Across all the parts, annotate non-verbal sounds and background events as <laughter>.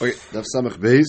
Okay, Daf Samach Beis.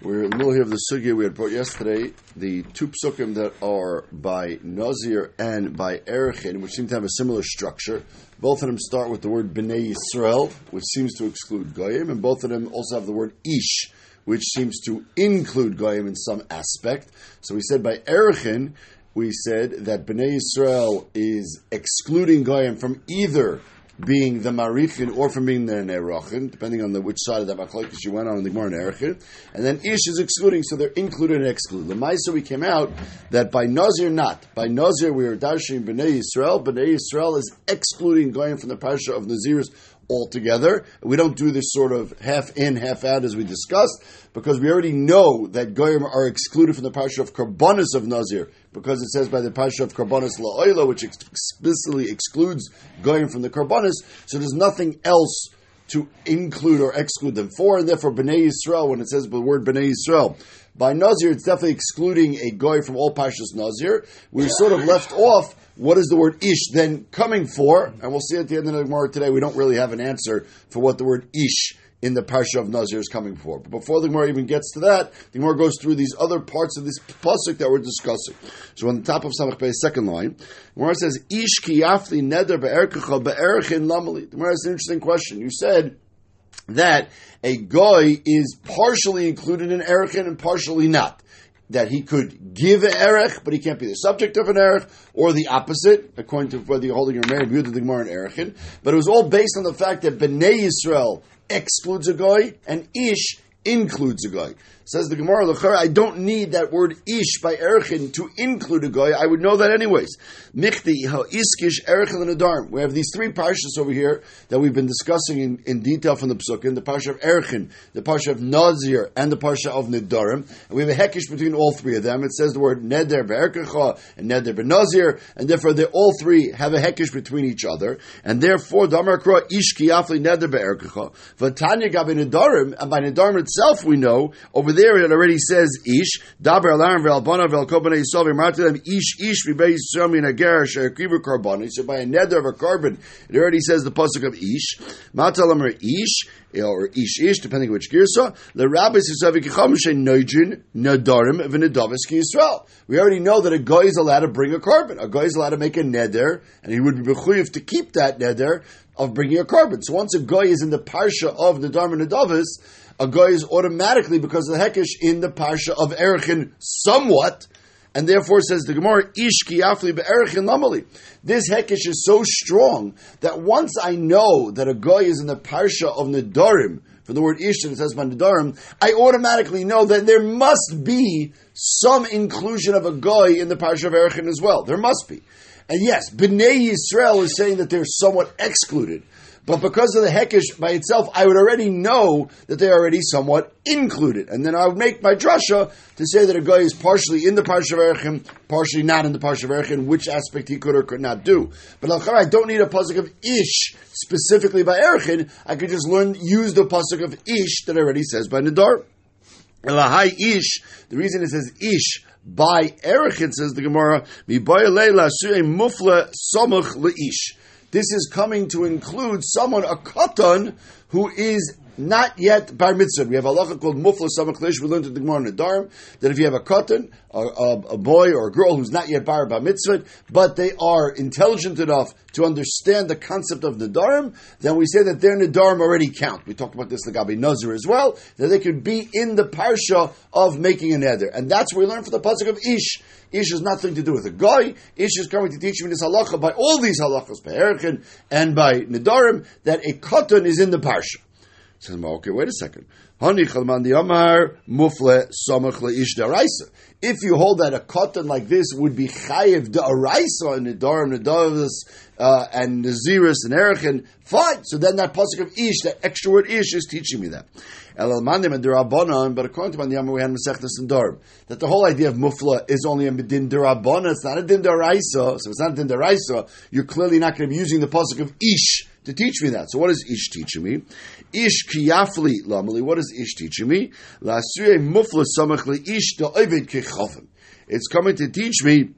We're in the middle here of the sugya we had brought yesterday. The two psukim that are by Nazir and by Erechin, which seem to have a similar structure. Both of them start with the word Bnei Yisrael, which seems to exclude Goyim, and both of them also have the word Ish, which seems to include Goyim in some aspect. So we said by Erechin, we said that Bnei Yisrael is excluding Goyim from either being the marichin or from being the nerachin, depending on the which side of that machlokes you went on in the Gemara nerachin. And then ish is excluding, so they're included and excluded. The Maisa we came out that by Nazir not. By Nazir we are dashing Bnei Yisrael. Bnei Yisrael is excluding goyim from the parsha of Naziris altogether. We don't do this sort of half in, half out as we discussed, because we already know that Goyim are excluded from the parsha of Karbonis of Nazir, because it says by the parsha of Karbonis La'oila, which explicitly excludes goyim from the Karbonis, so there's nothing else to include or exclude them for, and therefore Bnei Yisrael, when it says the word Bnei Yisrael, by Nazir, it's definitely excluding a goy from all Pashas Nazir. We sort of left off what is the word ish then coming for, and we'll see at the end of the Gemara today, we don't really have an answer for what the word ish in the Parsha of Nazir is coming for. But before the Gemara even gets to that, the Gemara goes through these other parts of this pasuk that we're discussing. So on the top of Samach Bey's second line, the Gemara says, Ish ki yafli neder be'erkecha be'erechin lamali. The Gemara has an interesting question. You said, that a goy is partially included in Erechin and partially not. That he could give an but he can't be the subject of an Erech, or the opposite, according to whether you're holding your married view the Gemara and Erechin. But it was all based on the fact that Bnei Yisrael excludes a goy, and Ish includes a goy. Says the Gemara, I don't need that word ish by Erchin to include a goy. I would know that anyways. Michti, how iskish Erchin and. We have these three parshas over here that we've been discussing in, in detail from the Psukim, the parsha of Erchin, the parsha of Nazir, and the parsha of Nedarim. And we have a hekish between all three of them. It says the word Neder be'erkecha and Neder be'nazir, and therefore they all three have a hekish between each other. And therefore, Damar Kra ish kiyafli Neder be'erkecha. V'tanya gabi Nedarim, and by Nedarim itself we know, over there it already says ish. Daber alarm ve'albana ve'alkobana yisov v'marti them ish ish v'bei yisrael min ager she'akrivu karbon. So by a neder of a karbon, it already says the pasuk of ish. Matalamer ish or ish ish, depending which girsa. The rabbis yisavikicham she'noijin nadarim v'nedavis ki Yisrael. We already know that a goy is allowed to bring a karbon. A goy is allowed to make a neder, and he would be bechuyev to keep that neder of bringing a karbon. So once a goy is in the parsha of Nadarim and Nadavis, a goy is automatically because of the hekesh in the parsha of Erechin somewhat, and therefore says the Gemara Ish afli be'erechin lamali. This hekesh is so strong that once I know that a goy is in the parsha of Nadarim, from the word Ish and it says Nadarim, I automatically know that there must be some inclusion of a goy in the parsha of Erechin as well. There must be. And yes, Bnei Yisrael is saying that they're somewhat excluded. But because of the Hekesh by itself, I would already know that they're already somewhat included. And then I would make my drasha to say that a goy is partially in the Parsha of Erechim, partially not in the Parsha Erechim, which aspect he could or could not do. But I don't need a pasuk of Ish specifically by Erechin. I could just learn, use the pasuk of Ish that already says by Nadar. Elahai Ish, the reason it says Ish by Erechin, says the Gemara, mufla somuch leish. This is coming to include someone, a katan, who is not yet bar mitzvah. We have a halacha called mufla samachlish. We learned in the Gemara in the Dharm that if you have a katan, a, a, a, boy or a girl who's not yet bar bar mitzvah, but they are intelligent enough to understand the concept of Nadarim, then we say that their Nadarim already count. We talked about this Lagabi Nazir as well, that they could be in the parsha of making a neder. And that's what we learn from the pasuk of Ish. Ish has nothing to do with a goy. Ish is coming to teach me this halacha by all these halachas, by Erichin and by Nadarim, that a katan is in the parsha. Says, okay, wait a second. If you hold that a katan like this would be chayiv de araisa and nedarim nedavas uh, and naziris and erichin, fine. So then that pasuk of ish, that extra word ish, is teaching me that. El and derabanan, but according to Mandiyama, we had Masechtas and Darb, that the whole idea of mufla is only a din derabana. It's not a din deraisa. So it's not a din deraisa. You're clearly not going to be using the pasuk of ish to teach me that. So what is ish teaching me? Ish kiyafli lamali. What is ish teaching me? Lasue mufla samach ish da ovid kechavim. It's coming to teach me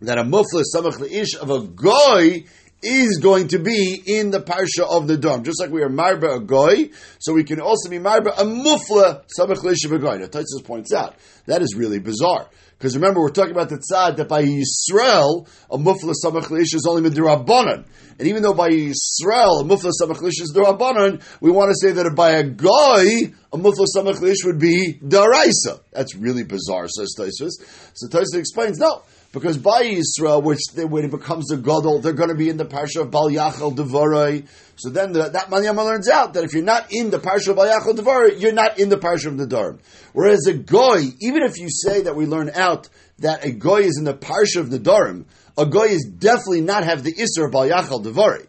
that a mufla samach ish of a goy is going to be in the parsha of the dom, just like we are marba a goy, so we can also be marba a mufla samach of a goy. Now, Taisus points out that is really bizarre. Because remember, we're talking about the tzad that by Yisrael, a mufla samach lish is only midrabanan. And even though by Yisrael, a mufla samach lish is darabanan, we want to say that by a goy, a mufla samach lish would be daraisa. That's really bizarre, says Taisus. So Taisus explains, no, because by Yisrael, which they, when it becomes a gadol, they're going to be in the parsha of Bal Yachal Devarai. So then the, that Manyama learns out that if you're not in the parsha of Bal Yachal Devarai, you're not in the parsha of the Darm. Whereas a goy, even if you say that we learn out that a goy is in the parsha of the Darm, a goy is definitely not have the Isser of Bal Yachal Devarai.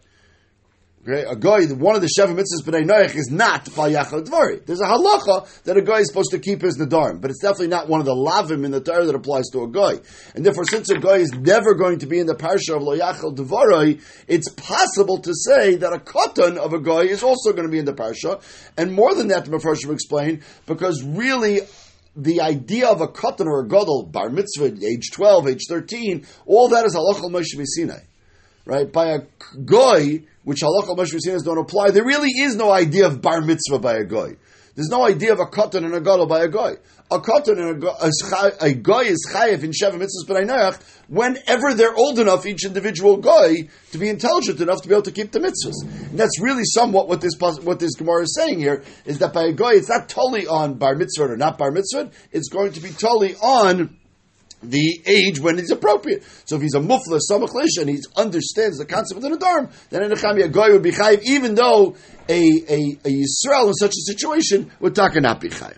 Okay, a goy, one of the Sheva mitzvahs b'nei Noach is not Yachal Dvari. There's a halacha that a goy is supposed to keep his nadarim, but it's definitely not one of the lavim in the Torah that applies to a goy. And therefore, since a goy is never going to be in the parsha of lo Yachal Dvari, it's possible to say that a katan of a goy is also going to be in the parsha. And more than that, the Mepharshim explain, because really the idea of a katan or a gadol, bar mitzvah, age 12, age 13, all that is halacha Moshe Sinai. Right? By a goy, which halacha mashvisinas don't apply, there really is no idea of bar mitzvah by a goy. There's no idea of a katan and a gadol by a goy. A katan and a, goy is chayiv in sheva mitzvahs b'nai whenever they're old enough, each individual goy, to be intelligent enough to be able to keep the mitzvahs. And that's really somewhat what this what this Gemara is saying here, is that by a goy, it's not totally on bar mitzvah or not bar mitzvah, it's going to be totally on the age when it's appropriate. So if he's a mufla samach and he understands the concept of the nadarim, then in a goy would be chayiv, even though a, a, a Yisrael in such a situation would taka not be chayiv.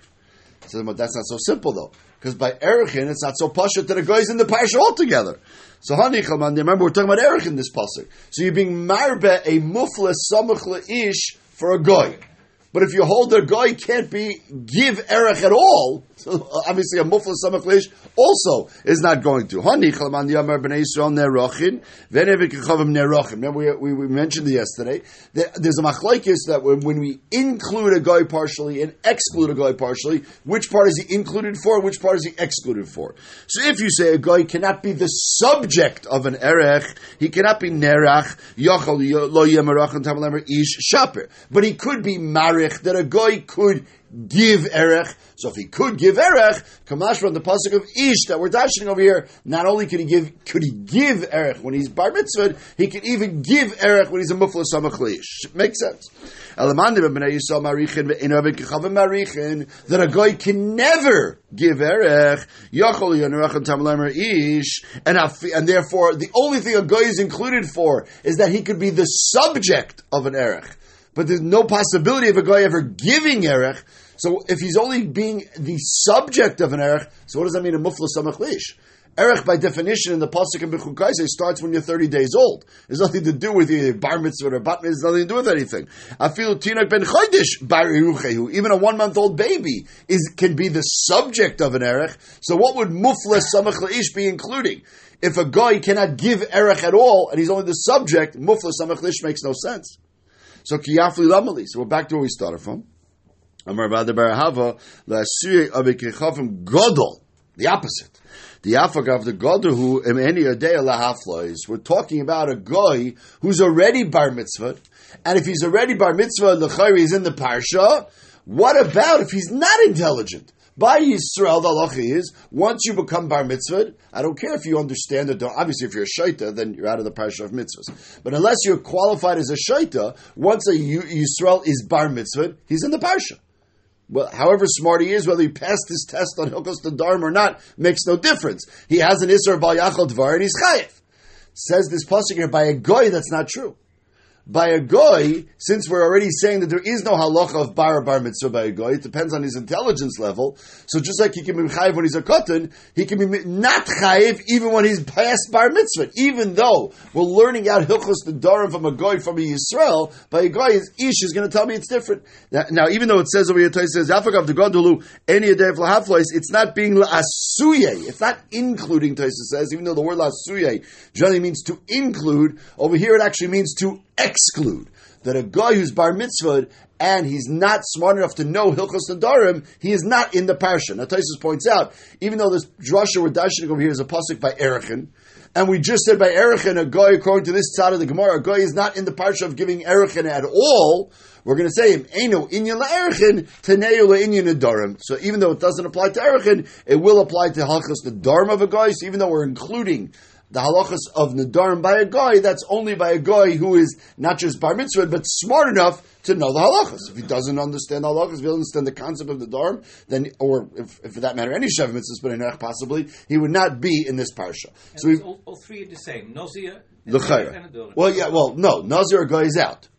So that's not so simple though, because by erichin it's not so pasha that a goy is in the parsha altogether. So hanichaman, remember we're talking about erich in this pasuk. So you're being marbe a mufla samach ish for a goy. But if you hold a goy can't be give erech at all, so obviously a mufla samach also is not going to. Remember we, we, we mentioned yesterday. There's a machlaikis that when, when we include a goy partially and exclude a goy partially, which part is he included for, which part is he excluded for? So if you say a goy cannot be the subject of an erech, he cannot be nerach, lo er ish shaper, but he could be that a goy could give erech. So if he could give erech, Kamash from the pasuk of Ish that we're dashing over here, not only could he give, could he give erech when he's bar mitzvah, he could even give erech when he's a mufla samach Makes sense. That a goy can never give erech, and and therefore the only thing a goy is included for is that he could be the subject of an erech but there's no possibility of a goy ever giving erech. So if he's only being the subject of an erech, so what does that mean? A mufla samach lish. Erech, by definition, in the pasuk in Bechukaise, starts when you're 30 days old. There's nothing to do with the bar mitzvah or bat mitzvah. There's nothing to do with anything. I feel ben chodesh Even a one month old baby is can be the subject of an erech. So what would mufla samach leish be including? If a goy cannot give erech at all and he's only the subject, mufla samach lish makes no sense. So kiyafli lamali. So we're back to where we started from. Amar Barahava Godol. The opposite. The afagav the Godol who im any day lahaflois. We're talking about a goy who's already bar mitzvah, and if he's already bar mitzvah, the is in the parsha. What about if he's not intelligent? By Yisrael, the halacha is once you become bar mitzvah, I don't care if you understand it. Obviously, if you're a shaita, then you're out of the parsha of mitzvahs. But unless you're qualified as a shaita, once a Yisrael is bar mitzvah, he's in the parsha. Well, however smart he is, whether he passed his test on Hilkos the Dharm or not, makes no difference. He has an Isser Bal Yachal Dvar and he's Chayiv. Says this pasuk here by a goy, that's not true by a goy, since we're already saying that there is no halacha of bar bar mitzvah by a goy, it depends on his intelligence level. So just like he can be chayiv when he's a katan, he can be not chayiv even when he's past bar mitzvah. Even though we're learning out hilchos the darim from a goy from a Yisrael, by a goy, his ish is going to tell me it's different. Now, now even though it says over here, it says afagav the godulu any day of lahaflois, it's not being asuye. It's not including. Taisa says, even though the word lasuye generally means to include. Over here, it actually means to exclude. that a goy who's bar mitzvah and he's not smart enough to know Hilchos Nadarim, he is not in the parsha. Now Taisus points out, even though this drasha we're dashing over here is a pasuk by Erichin, and we just said by Erichin, a goy, according to this side of the Gemara, a goy is not in the parsha of giving Erichin at all. We're going to say him, Eno inyan la'erichin, teneu la'inyan nadarim. So even though it doesn't apply to Erichin, it will apply to halachas nadarim of a goy. So even though we're including the halachas of nadarim by a goy, that's only by a goy who is not just bar mitzvah, but smart enough to know the halachas. If he doesn't understand the halachas, if he doesn't understand the concept of the dharm, then, or if, if for that matter, any shav mitzvahs, but possibly, he would not be in this parsha. And so we, all, all, three are the same. Nazir, the Well, yeah, well, no, Nazir a goy is out.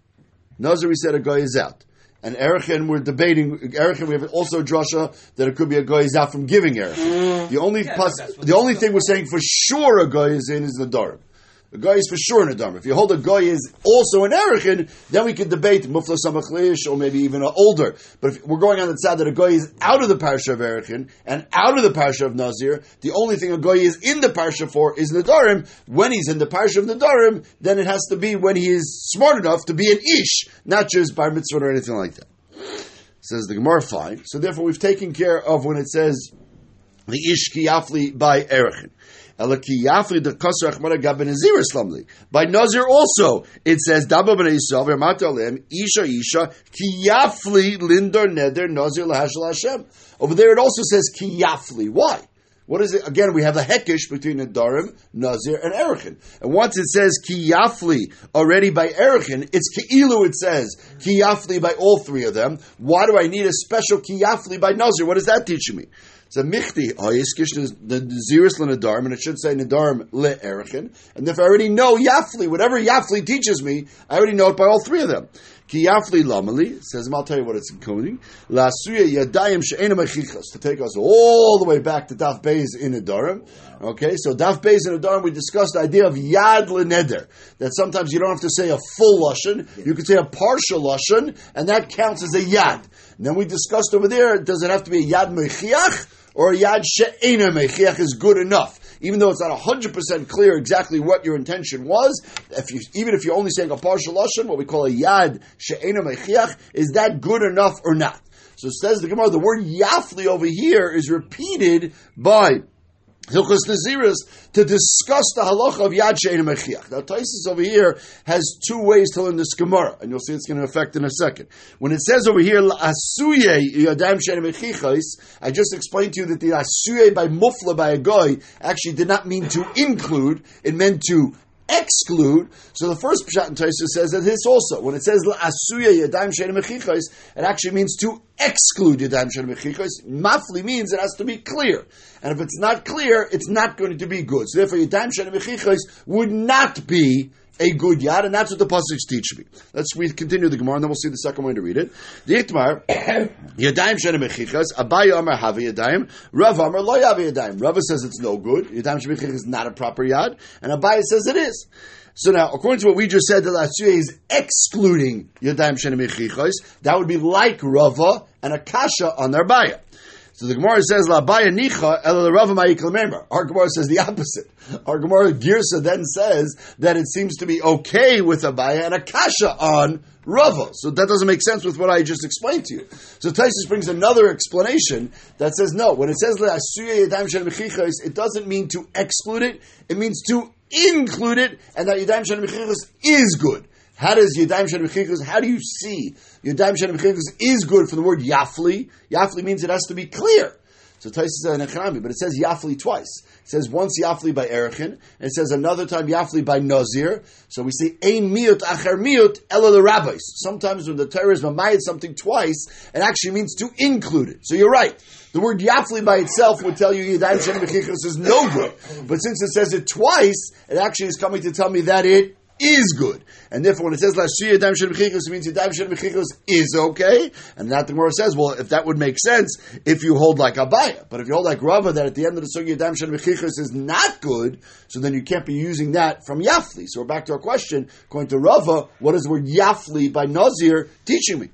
Nazir, we said a goy is out. And Erichin, we're debating, Erichin, we have also drasha that it could be a goy is out from giving Erichin. The only, yeah, pos- the only thing we're saying for sure a goy is in is the Dharm. A goy is for sure in a dharma. If you hold a goy is also an erichin, then we could debate mufla samachlish or maybe even older. But if we're going on the side that a goy is out of the parsha of erichin and out of the parsha of nazir, the only thing a goy is in the parsha for is nadarim. When he's in the parsha of nadarim, then it has to be when he is smart enough to be an ish, not just bar mitzvah or anything like that. Says the Gemara, fine. So therefore, we've taken care of when it says the ish kiyafli by erichin. By Nazir also, it says, Isha Isha, Kiyafli Lindor Neder Nazir Lahashal Hashem. Over there it also says Kiyafli. Why? What is it? Again, we have a hekish between the Darim, Nazir, and Erichin. And once it says Kiyafli already by Erichin, it's Ki'ilu it says Kiyafli by all three of them. Why do I need a special Kiyafli by Nazir? What does that teach me? So michti oyiskish oh, the zirus lenadarm, and it should say nadarm le erichin. And if I already know yafli, whatever yafli teaches me, I already know it by all three of them. Ki yafli lamali says, I'll tell you what it's encoding. La Lasuya yadayim she'ena mechichas to take us all the way back to daf beis in nadarm. Okay, so daf beis in nadarm we discussed the idea of yad leneder that sometimes you don't have to say a full lashon, you can say a partial lashon, and that counts as a yad. And then we discussed over there, does it have to be a yad mechiach? Or a yad she'ena mechiach is good enough. Even though it's not 100% clear exactly what your intention was, if you, even if you're only saying a partial lashon, what we call a yad she'ena mechiach, is that good enough or not? So says the Gemara, the word yafli over here is repeated by Hilchos Naziris to discuss the halacha of Yad Shein Mechiach. Now, Taisus over here has two ways to learn this Gemara, and you'll see it's going to affect in a second. When it says over here, Asuye Yadam Shein Mechichais, I just explained to you that the Asuye by Mufla by a goy actually did not mean to include, it meant to exclude. So the first Pshat in Taisa says that this also, when it says asuya yadayim shein mechichos, it actually means to exclude yadayim shein mechichos. Mafli means it has to be clear, and if it's not clear, it's not going to be good. So therefore, yadayim shein mechichos would not be a good yad, and that's what the pasuk teach me. Let's we continue the Gemara, and then we'll see the second way to read it. The Itmar, <coughs> Yadayim Shana Mechichas, Abaye Amar Havi Yadayim, Rav Amar Lo Yavi Yadayim. Rav says it's no good. Yadayim Mechichas is not a proper yad, and Abaye says it is. So now, according to what we just said, the Lasuyah is excluding Yadayim Shana Mechichas. That would be like Rava and Akasha on their Baya. So the Gemara says, La baya nicha el. Our Gemara says the <laughs> opposite. Our Gemara Girsa then says that it seems to be okay with Abaya and Akasha on Rava. So that doesn't make sense with what I just explained to you. So Taisus brings another explanation that says no. When it says La it doesn't mean to exclude it. It means to include it, and that Yadayim Shem is good. How does Yadayim Shem how do you see Yadayim Shem is good for the word Yafli? Yafli means it has to be clear. So Taisa says Echanami, but it says Yafli twice. It says once Yafli by Erichin, and it says another time Yafli by Nazir. So we say Ein miut acher miut ela the rabbis. Sometimes when the Torah is something twice, it actually means to include it. So you're right. The word Yafli by itself would tell you Yadayim Shem is no good. But since it says it twice, it actually is coming to tell me that it is good. And therefore, when it says Lashir Yadayim Shem it means Yadayim Shem is okay. And that the Gemara says, well, if that would make sense, if you hold like Abaya. But if you hold like Rava, that at the end of the Sugi Yadayim Shem is not good, so then you can't be using that from Yafli. So we're back to our question. According to Rava, what is the word Yafli by Nazir teaching me?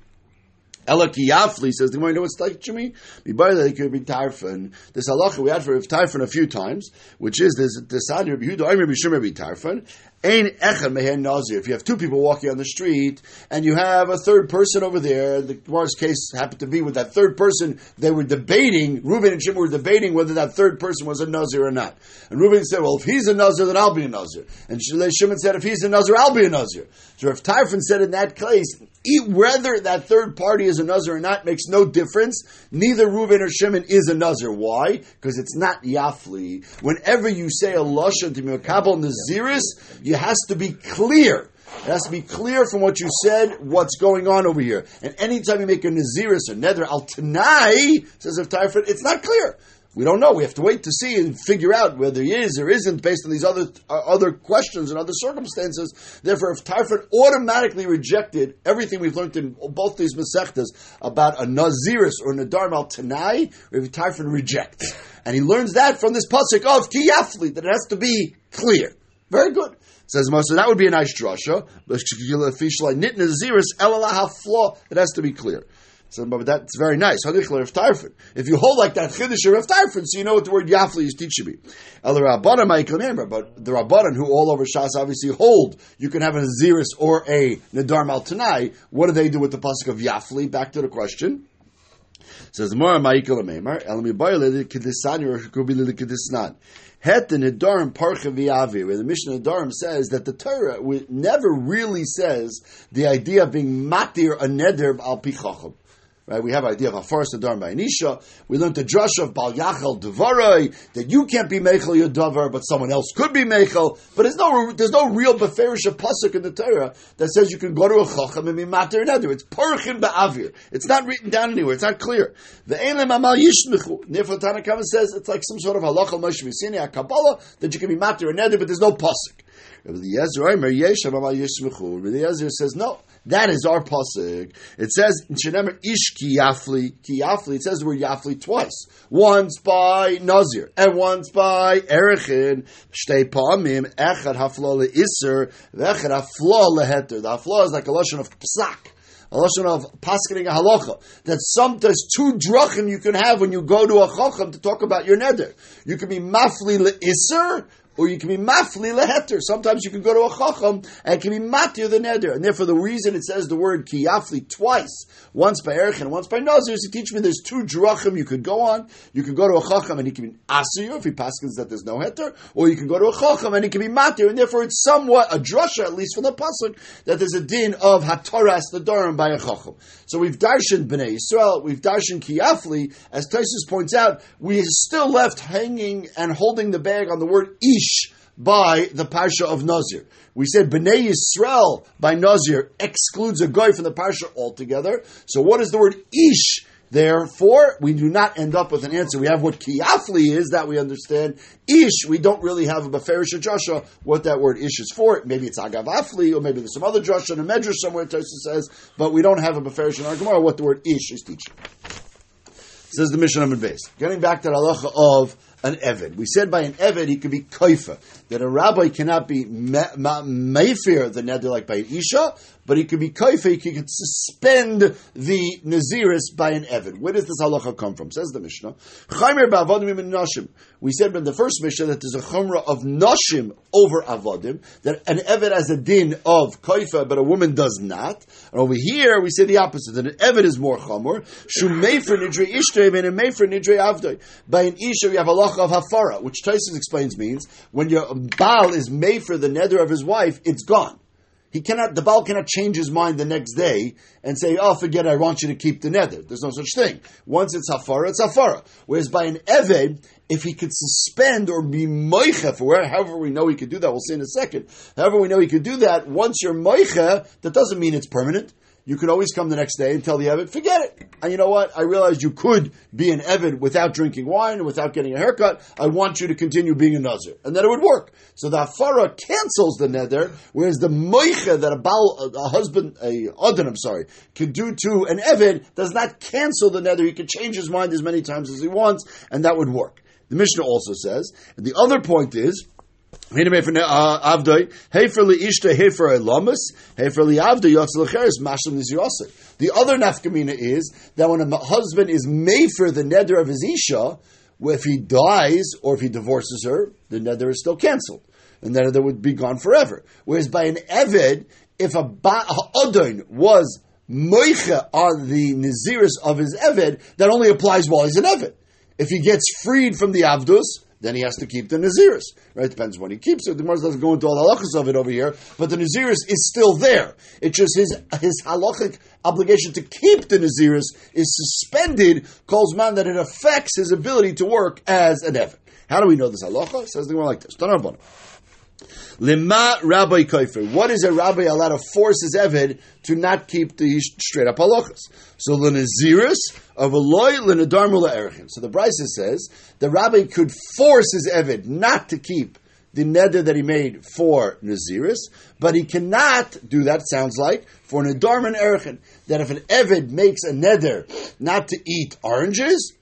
Ela Yafli says the Gemara, you know what's to me? that could be Tarfan. This halacha we had for Tarfan a few times, which is this this Rabbi Yehuda, I'm Rabbi Shimon Tarfan, Ein echad mehen nazir. If you have two people walking on the street and you have a third person over there, the Gemara's case happened to be with that third person, they were debating, Reuben and Shimon were debating whether that third person was a nazir or not. And Reuben said, well, if he's a nazir, then I'll be a nazir. And Shimon said, if he's a nazir, I'll be a nazir. So if Tarfon said in that case, whether that third party is a nazir or not makes no difference. Neither Reuben or Shimon is a nazir. Why? Because it's not yafli. Whenever you say a lashon to Mekabel Naziris, you has to be clear. It has to be clear from what you said what's going on over here. And anytime you make a Naziris or Neder al Tanai, says of Tarfon, it's not clear. We don't know. We have to wait to see and figure out whether he is or isn't based on these other uh, other questions and other circumstances. Therefore, if Tarfon automatically rejected everything we've learned in both these Masechtas about a Naziris or Nadar Mal Tanai, if Tarfon rejects. And he learns that from this pasuk of Kiyafli, that it has to be clear. Very good. Says Moshe, that would be a nice drasha. It has to be clear. So, but that's very nice. If you hold like that chiddush of Tarfon, so you know what the word Yafli is teaching me. El but the Rabbanan who all over Shas obviously hold you can have a Naziris or a Nadar Maltanai. What do they do with the pasuk of Yafli? Back to the question. Says more Ma'ikal Meimar Elami Boyle Kedisani or Kubi Kedisnan. Het the Nedarim Parcha V'Avi, where the Mishnah Nedarim says that the Torah never really says the idea of being matir a neder al pichachim. Right? We have idea of Adar by Anisha. We learned the drush of Bal Yachel Devarai, that you can't be Mechel your Davar, but someone else could be Mechel. But there's no, there's no real Beferish Pasuk in the Torah that says you can go to a Chacham and be Mater another. It's Parchin Ba'avir. It's not written down anywhere. It's not clear. The Eilim Amal Yishmechu. Therefore, says it's like some sort of halachal Moshe Visini, a Kabbalah, that you can be Mater another, but there's no Pasuk. Eliezer says no. That is our pasuk. It says Shenemer Ish ki yafli Kiyafli Kiyafli. It says the word Yafli twice. Once by Nazir and once by Erechin. Shtei Pamim Echad Hafla LeIser VeEchad Hafla LeHeter. The Hafla is like a lashon of psak a lashon of paskening a halacha. That some there's two drachim you can have when you go to a chacham to talk about your neder. You can be mafli leiser or you can be mafli leheter. Sometimes you can go to a chacham and it can be matir the neder. And therefore, the reason it says the word kiyafli twice, once by erich and once by nazir, is to teach me there's two drachim you could go on. You can go to a chacham and he can be asir if he paskins that there's no heter, or you can go to a chacham and he can be matir. And therefore, it's somewhat a drasha, at least from the pasuk, that there's a din of hataras the darim by a chacham. So we've darshan bnei Yisrael, we've darshan kiyafli. As Taisus points out, we are still left hanging and holding the bag on the word ish by the Parsha of Nazir. We said Bnei Yisrael by Nazir excludes a goy from the Parsha altogether. So what is the word Ish? Therefore, we do not end up with an answer. We have what Kiyafli is, that we understand. Ish, we don't really have a Beferish drasha, what that word Ish is for. Maybe it's Agavafli, or maybe there's some other drasha in a Medrash somewhere, Tosa says, but we don't have a Beferish in our Gemara, what the word Ish is teaching. Says the Mishnah Amid Base. Getting back to the halacha of an Eved. We said by an Eved he could be Koifa, that a rabbi cannot be Mayfair the Neder like by an Isha, but he could be Koifa, he could suspend the Naziris by an Eved. Where does this halacha come from? Says the Mishnah. We said in the first Mishnah that there's a chumrah of Nashim over Avodim, that an Eved has a din of Koifa, but a woman does not. And over here we say the opposite, that an Eved is more chumr. Shumefer Nidre Ishtreim and a Mefer Avdoi. By an Isha we have a halacha of hafara, which Taisus explains means when your Baal is made for the neder of his wife, it's gone. He cannot, the Baal cannot change his mind the next day and say, oh, forget I want you to keep the neder. There's no such thing. Once it's hafara, it's hafara. Whereas by an Eved, if he could suspend or be moicha for however we know he could do that, we'll see in a second. However we know he could do that, once you're moicha, that doesn't mean it's permanent you could always come the next day and tell the Evid, forget it. And you know what? I realized you could be an Evid without drinking wine and without getting a haircut. I want you to continue being a Nazir. And then it would work. So the Afara cancels the Neder, whereas the Moicha that a, Baal, a husband, a Adon, I'm sorry, could do to an Evid does not cancel the Neder. He could change his mind as many times as he wants, and that would work. The Mishnah also says, and the other point is, the other nafkamina is that when a husband is made for the neder of his isha, if he dies or if he divorces her, the neder is still cancelled. And the neder would be gone forever. Whereas by an Eved, if a Odin was moicha on the Naziris of his Eved, that only applies while he's an Eved. If he gets freed from the Avdus, then he has to keep the Naziris. Right? Depends when he keeps it. The Gemara doesn't go into all the halachas of it over here, but the Naziris is still there. It's just his his halachic obligation to keep the Naziris is suspended, calls man that it affects his ability to work as an Evan. How do we know this halacha? Says the Gemara like this. Lima Rabbi Kaifer. What is a rabbi allowed to force his Eved to not keep the straight up halachas? So the Naziris of a loy l'nadar erichin. So the Brisa says the rabbi could force his Eved not to keep the neder that he made for Naziris, but he cannot do that, sounds like, for an Nadarman Erichin. That if an Eved makes a neder not to eat oranges,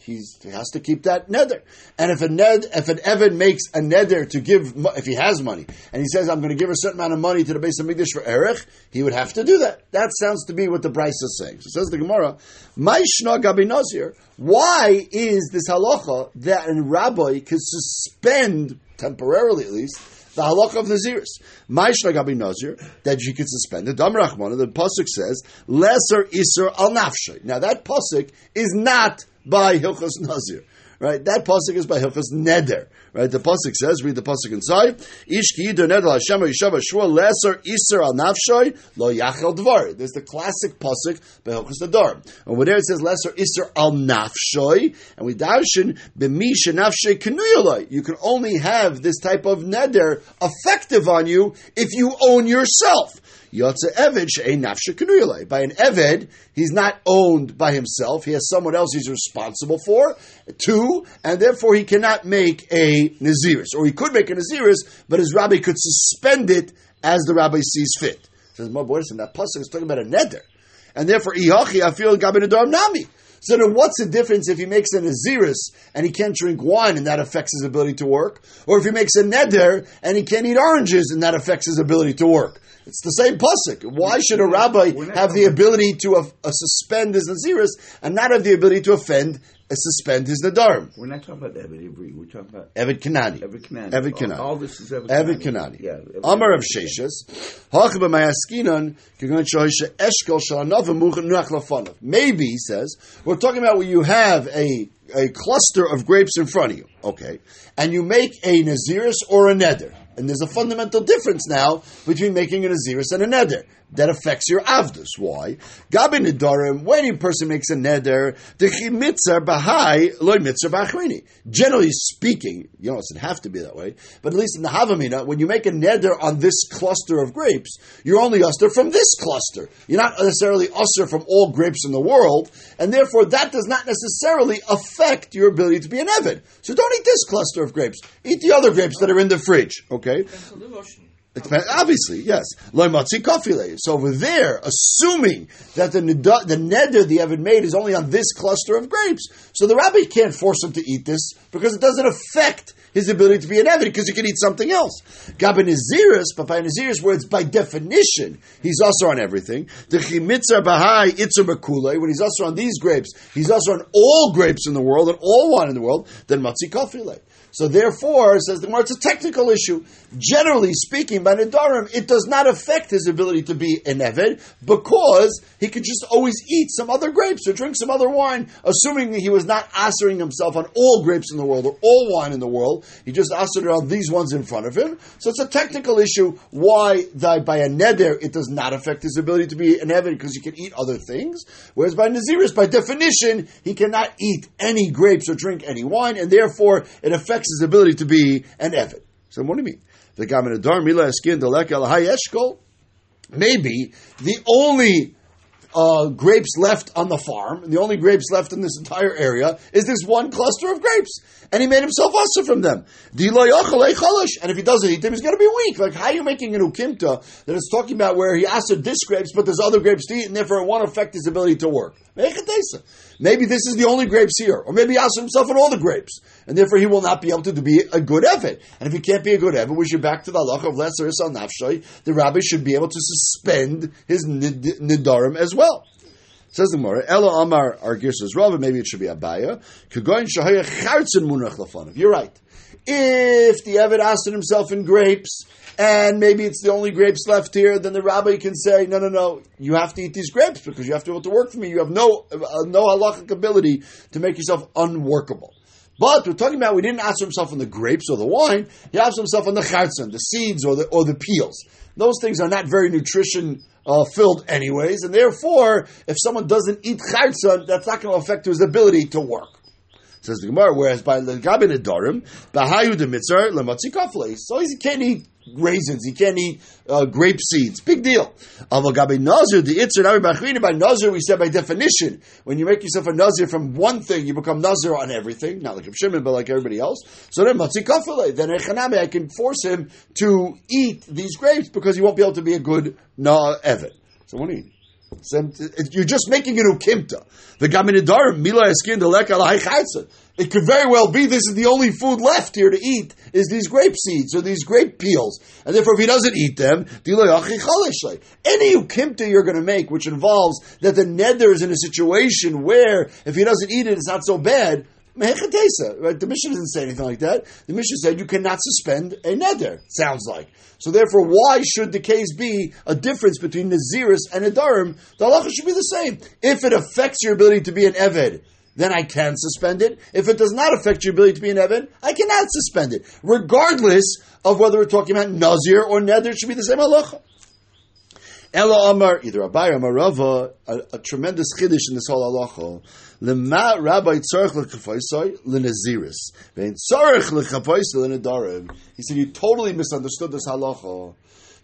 He's, he has to keep that neder. And if a ned, if an Evan makes a neder to give, if he has money, and he says, I'm going to give a certain amount of money to the base of Migdash for Erech, he would have to do that. That sounds to be what the Brisa is saying. So says the Gemara, Maishna Gabi Nazir. Why is this halacha that a rabbi could suspend, temporarily at least, the halacha of Naziris. Ma'ishla gabi Nazir, that you could suspend. The Dam Rachman, the Pasuk says, Lesser Isser al Nafshay. Now that Pasuk is not by Hilchos Nazir. Right? That pasuk is by Hilchos Neder. Right? The pasuk says, read the pasuk inside. Ish ki yidur neder Hashem yishava shua leser iser al nafshoy lo yachel dvar. There's the classic pasuk by Hilchos Neder. And over there it says leser iser al nafshoy, and we darshan b'mi shenafshoy kenuyaloi. You can only have this type of neder effective on you if you own yourself. Yotze Eved she'ein nafshe By an Eved, he's not owned by himself. He has someone else he's responsible for. Two, and therefore he cannot make a Naziris. Or he could make a Naziris, but his rabbi could suspend it as the rabbi sees fit. Says, my boy, that pasuk is talking about a neder. And therefore, ihachi afil gabin nami. So then what's the difference if he makes a Naziris and he can't drink wine and that affects his ability to work? Or if he makes a Neder and he can't eat oranges and that affects his ability to work? It's the same pasuk. Why should a rabbi have the ability to uh, uh, suspend his naziris and not have the ability to offend uh, suspend his nadarim? We're not talking about Evid Ivri. We're talking about Evid Kanani. Evid Kanani. Evid Kanani. All, all, this is Evid Kanani. Kanani. Yeah. Amar of Sheshes. Hachba Mayaskinon. Maybe he says we're talking about where you have a a cluster of grapes in front of you. Okay, and you make a naziris or a neder. And there's a fundamental difference now between making a Naziris and a Neder. That affects your Avdus. Why? Gabi Nedarim, when a person makes a Neder, the Chimitzar Bahai, Loy Mitzar Bachrini. Generally speaking, you know, it doesn't have to be that way, but at least in the Havamina, when you make a Neder on this cluster of grapes, you're only usher from this cluster. You're not necessarily usher from all grapes in the world, and therefore that does not necessarily affect your ability to be an Evid. So don't eat this cluster of grapes. Eat the other grapes that are in the fridge. Okay? Obviously, yes. So over there, assuming that the the neder the Evan made is only on this cluster of grapes, so the rabbi can't force him to eat this because it doesn't affect his ability to be an Evan because he can eat something else. Gabin Naziris, but by Naziris words, by definition, he's also on everything. The Chimitzar Bahai Itzur when he's also on these grapes, he's also on all grapes in the world and all wine in the world, then Matzi Kofile. So therefore, says the Gemara, it's a technical issue. Generally speaking, by Nidarim, it does not affect his ability to be an Eved because he could just always eat some other grapes or drink some other wine, assuming that he was not answering himself on all grapes in the world or all wine in the world. He just answered on these ones in front of him. So it's a technical issue why by a Neder it does not affect his ability to be an Eved because he can eat other things. Whereas by Naziris, by definition, he cannot eat any grapes or drink any wine, and therefore it affects affects his ability to be an Evid. So what do you mean? The Gaminadar Mila. Maybe the only uh, grapes left on the farm, the only grapes left in this entire area, is this one cluster of grapes. And he made himself also from them. And if he doesn't eat them, he's going to be weak. Like, how are you making an ukimta that is talking about where he asked this grapes, but there's other grapes to eat, and therefore it won't affect his ability to work? Maybe this is the only grapes here, or maybe he asked himself on all the grapes, and therefore he will not be able to be a good evet. And if he can't be a good evet, we should back to the halacha of lesser isal nafshay. The rabbi should be able to suspend his nidarim as well. Says the Gemara, Elo Amar our Girsas Rava, maybe it should be Abaya. Kagoin Munach. You're right. If the Evid asks himself in grapes, and maybe it's the only grapes left here, then the rabbi can say, no, no, no, you have to eat these grapes because you have to be able to work for me. You have no, uh, no halachic ability to make yourself unworkable. But we're talking about we didn't ask himself on the grapes or the wine. He asked himself on the charzan, the seeds or the or the peels. Those things are not very nutrition uh, filled, anyways, and therefore, if someone doesn't eat charzan, that's not going to affect his ability to work. Says the Gemara. Whereas by legabin edarim, bahayu de mitzar lematzi kafle. So he can't eat raisins. He can't eat uh, grape seeds. Big deal. Avagabe nazir the navi bachrina by nazir we said by definition when you make yourself a nazir from one thing you become nazir on everything. Not like Shimon but like everybody else. So then matzi kafle. Then echaname I can force him to eat these grapes because he won't be able to be a good na evet. So what do you eat? You're just making it ukimta. The gaminidar mila eskin the It could very well be this is the only food left here to eat is these grape seeds or these grape peels, and therefore if he doesn't eat them, any ukimta you're going to make, which involves that the neder is in a situation where if he doesn't eat it, it's not so bad. Right? The Mishnah didn't say anything like that. The Mishnah said you cannot suspend a neder. Sounds like. So therefore, why should the case be a difference between Naziris and Adarim? The halacha should be the same. If it affects your ability to be an Eved, then I can suspend it. If it does not affect your ability to be an Eved, I cannot suspend it. Regardless of whether we're talking about Nazir or Neder, it should be the same halacha. Ella Amar, either Abai or Marava, a, a tremendous chiddush in this whole halacha. Lema Rabbi Tzarech lechafaisai lenaziris. Vein Tzarech lechafaisai lenadarim. He said you totally misunderstood this halacha.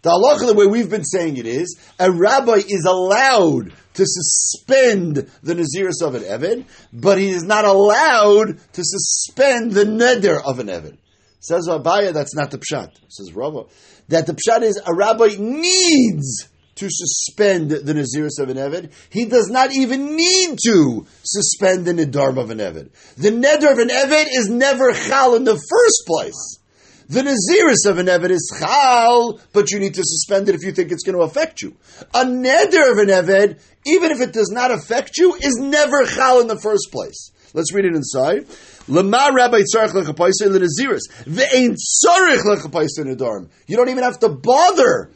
The halacha, the way we've been saying it is, a rabbi is allowed to suspend the naziris of an eved, but he is not allowed to suspend the neder of an eved. Says Abaya, that's not the pshat. Says Rava, that the pshat is a rabbi needs to suspend the Naziris of an Eved. He does not even need to suspend the Nidarm of an Eved. The Neder of an Eved is never Chal in the first place. The Naziris of an Eved is Chal, but you need to suspend it if you think it's going to affect you. A Neder of an Eved, even if it does not affect you, is never Chal in the first place. Let's read it inside. Lama Rabbi Tzarech lechapaisa lenaziris. Ve'ein tzarech lechapaisa nedarim. You don't even have to bother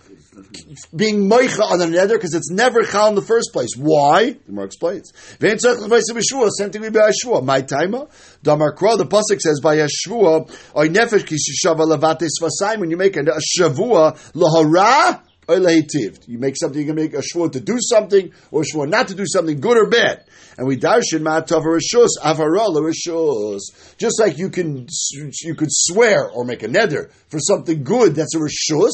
being moicha on the neder because it's never chal in the first place. Why? The Gemara explains. Same thing with Yeshua. My timer. Damar Kro, the pasuk says by Yeshua, oy nefesh kishishava levate svasai. When you make a, a shavua lahara. You make something, you can make a shvua to do something, or a shvua not to do something, good or bad. And we darshan ma'atav rishus, avara rishus. Just like you can, you could swear or make a neder for something good that's a rishus,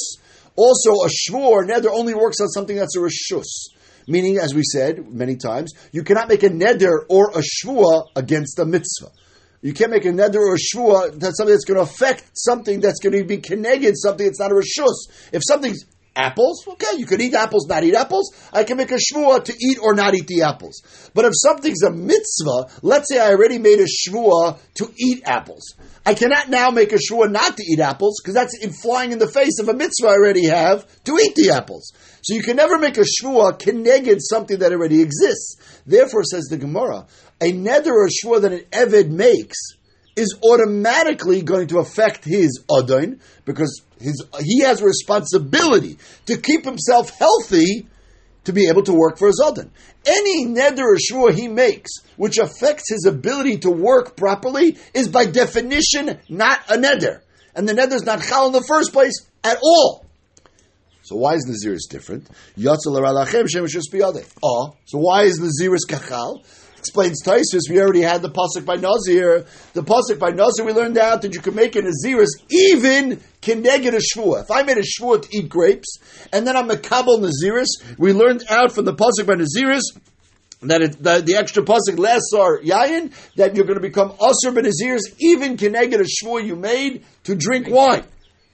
also, a shvur neder only works on something that's a reshus. Meaning, as we said many times, you cannot make a neder or a shvua against a mitzvah. You can't make a neder or a shvua that's something that's going to affect something that's going to be connected, something that's not a reshus. If something's apples, okay, you can eat apples, not eat apples. I can make a shvua to eat or not eat the apples. But if something's a mitzvah, let's say I already made a shvua to eat apples. I cannot now make a shvua not to eat apples because that's in flying in the face of a mitzvah I already have to eat the apples. So you can never make a shvua connected something that already exists. Therefore, says the Gemara, a neder or shvua that an eved makes is automatically going to affect his adon because his, he has a responsibility to keep himself healthy to be able to work for adon. Any neder or shvua he makes, which affects his ability to work properly, is by definition not a neder. And the neder is not chal in the first place at all. So why is Naziris different? Oh, so why is Naziris kachal? Explains Taisus, we already had the pasuk by Nazir. The pasuk by Nazir, we learned out that you can make an Naziris even kineged a shvua. If I made a shvua to eat grapes, and then I'm a kabel Naziris, we learned out from the pasuk by Naziris that it, the, the, extra pasuk lesar yayin that you're going to become usher benaziris even kineged a shvua you made to drink wine.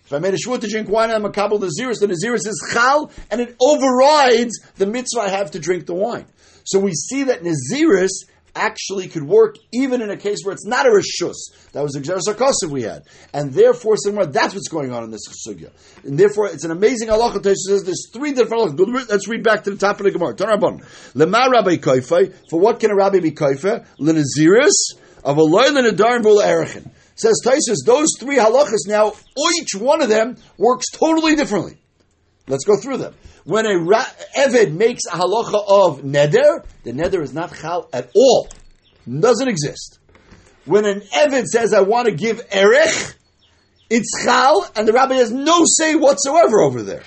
If I made a shvua to drink wine I'm a kabel naziris, the naziris is chal and it overrides the mitzvah I have to drink the wine. So we see that Naziris actually could work even in a case where it's not a rishus. That was the Xeris we had. And therefore, somewhere that's what's going on in this sugya. And therefore, it's an amazing halacha. says there's three different halachas. Let's read back to the top of the Gemara. Turn Rabban. Lema Rabbi Kaifai. For what can a rabbi be kaifai? Lenaziris of a lenadarim v'ul. Says Taisus, those three halachas now, each one of them works totally differently. Let's go through them. When a ra- Evid makes a halacha of neder, the neder is not chal at all. Doesn't exist. When an Evid says, I want to give erech, it's chal, and the rabbi has no say whatsoever over there.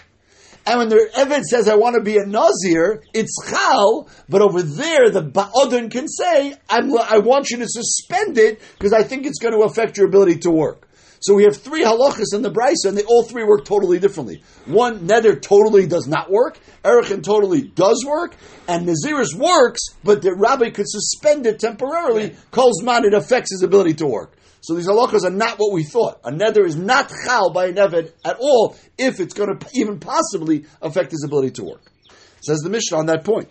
And when the Evid says, I want to be a Nazir, it's Chal, but over there, the Ba'odin can say, I want you to suspend it because I think it's going to affect your ability to work. So we have three halachas in the Brisa, and they all three work totally differently. One, Neder totally does not work, Erichin totally does work, and Naziris works, but the rabbi could suspend it temporarily, calls man, it affects his ability to work. So these halachas are not what we thought. A neder is not chal by an eved at all if it's going to even possibly affect his ability to work. Says the Mishnah on that point.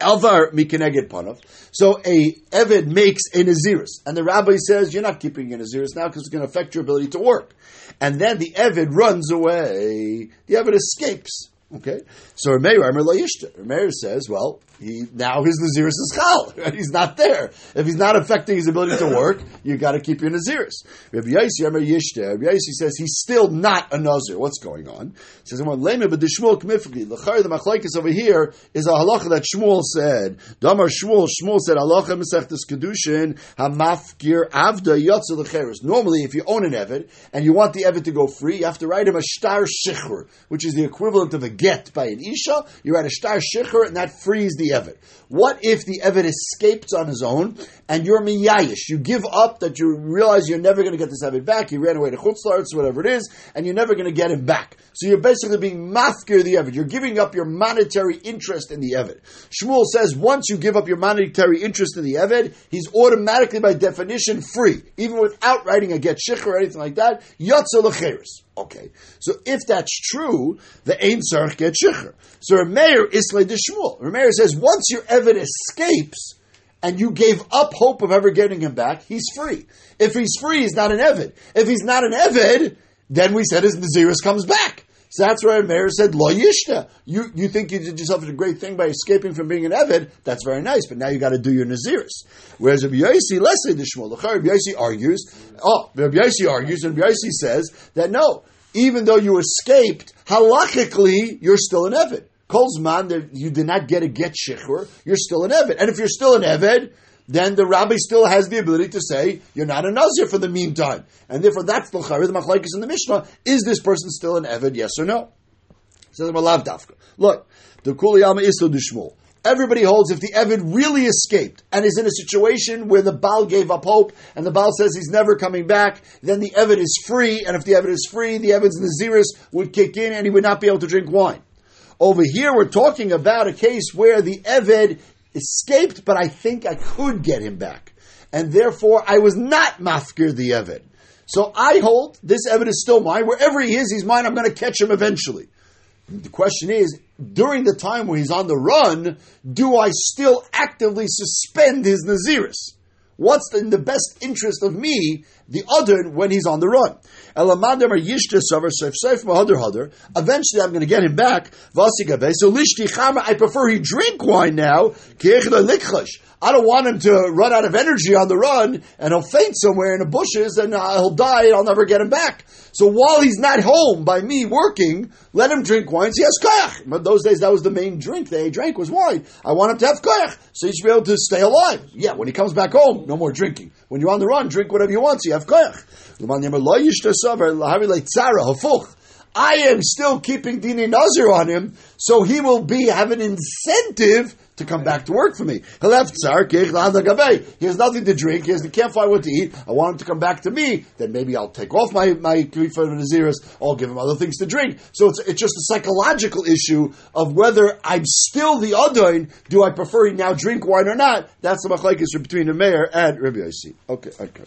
Alvar mikeneged panav. So a Eved makes a Naziris, and the rabbi says, You're not keeping a Naziris now because it's going to affect your ability to work. And then the Eved runs away. The Eved escapes. Okay, so Meir Meir says, well, he now his Naziris is chal. Right? He's not there. If he's not affecting his ability to work, you got to keep your Naziris. Rabbi Yaisi Rabbi Yishter, Rabbi Yaisi says he's still not a Nazir. What's going on? He says, "Well, lema but the Shmuel kmifli lechar the machlekes over here is a halacha that Shmuel said. Damar Shmuel Shmuel said halacha mesechtes kedushin hamafkir avda yotze lecheres. Normally, if you own an evid and you want the evid to go free, you have to write him a shtar shichur, which is the equivalent of a get by an isha. You write a shtar shichur, and that frees the evid. What if the evid escapes on his own and you're miyayish? You give up that you realize you're never going to get this evid back. He ran away to chutzlarts, whatever it is, and you're never going to get him back. So you're basically being mafkir the evid. You're giving up your monetary interest in the evid. Shmuel says once you give up your monetary interest in the evid, he's automatically by definition free, even without writing a get shichur anything like that. Yotzel. Okay, so if that's true, the Ein Sarach get shichur. So Rameir Islay Shmuel. Rameir says once your Evid escapes and you gave up hope of ever getting him back, he's free. If he's free, he's not an Evid. If he's not an Evid, then we said his Naziris comes back. So that's why Meir said, Lo Yishta. You, you think you did yourself a great thing by escaping from being an Evid? That's very nice, but now you got to do your Naziris. Whereas Rabbi Yossi, let's say the Shmuel, Rabbi Yossi argues, oh, Rabbi Yossi argues, and Rabbi Yossi says that no, even though you escaped, halachically, you're still an Evid. Kolzman, you did not get a get shichur, you're still an Eved. And if you're still an Eved, then the rabbi still has the ability to say, you're not a Nazir for the meantime. And therefore, that's the Chari, the Machlaikis in the Mishnah. Is this person still an Eved, yes or no? Says Malav Dafka. Look, the Kuliyama is to Shmuel. Everybody holds if the Evid really escaped and is in a situation where the Baal gave up hope and the Baal says he's never coming back, then the Evid is free. And if the Evid is free, the Evid's Naziris would kick in and he would not be able to drink wine. Over here, we're talking about a case where the Eved escaped, but I think I could get him back. And therefore, I was not mafkir the Eved. So I hold this Eved is still mine. Wherever he is, he's mine. I'm going to catch him eventually. The question is, during the time when he's on the run, do I still actively suspend his Naziris? What's in the best interest of me, the other, when he's on the run? Eventually, I'm going to get him back. So I prefer he drink wine now. I don't want him to run out of energy on the run and he'll faint somewhere in the bushes and uh, he'll die and I'll never get him back. So while he's not home by me working, let him drink wine. So he has. But those days, that was the main drink they drank was wine. I want him to have koyach, so he should be able to stay alive. Yeah, when he comes back home, no more drinking. When you're on the run, drink whatever you want, so you have koyach. I am still keeping Dini Nazir on him, so he will be have an incentive to come back to work for me. He left He has nothing to drink, he, has, he can't find what to eat. I want him to come back to me, then maybe I'll take off my, my Krifa Naziris, I'll give him other things to drink. So it's, it's just a psychological issue of whether I'm still the Adain, do I prefer he now drink wine or not? That's the machlaikis between the mayor and Rabbi Yossi. Okay, okay.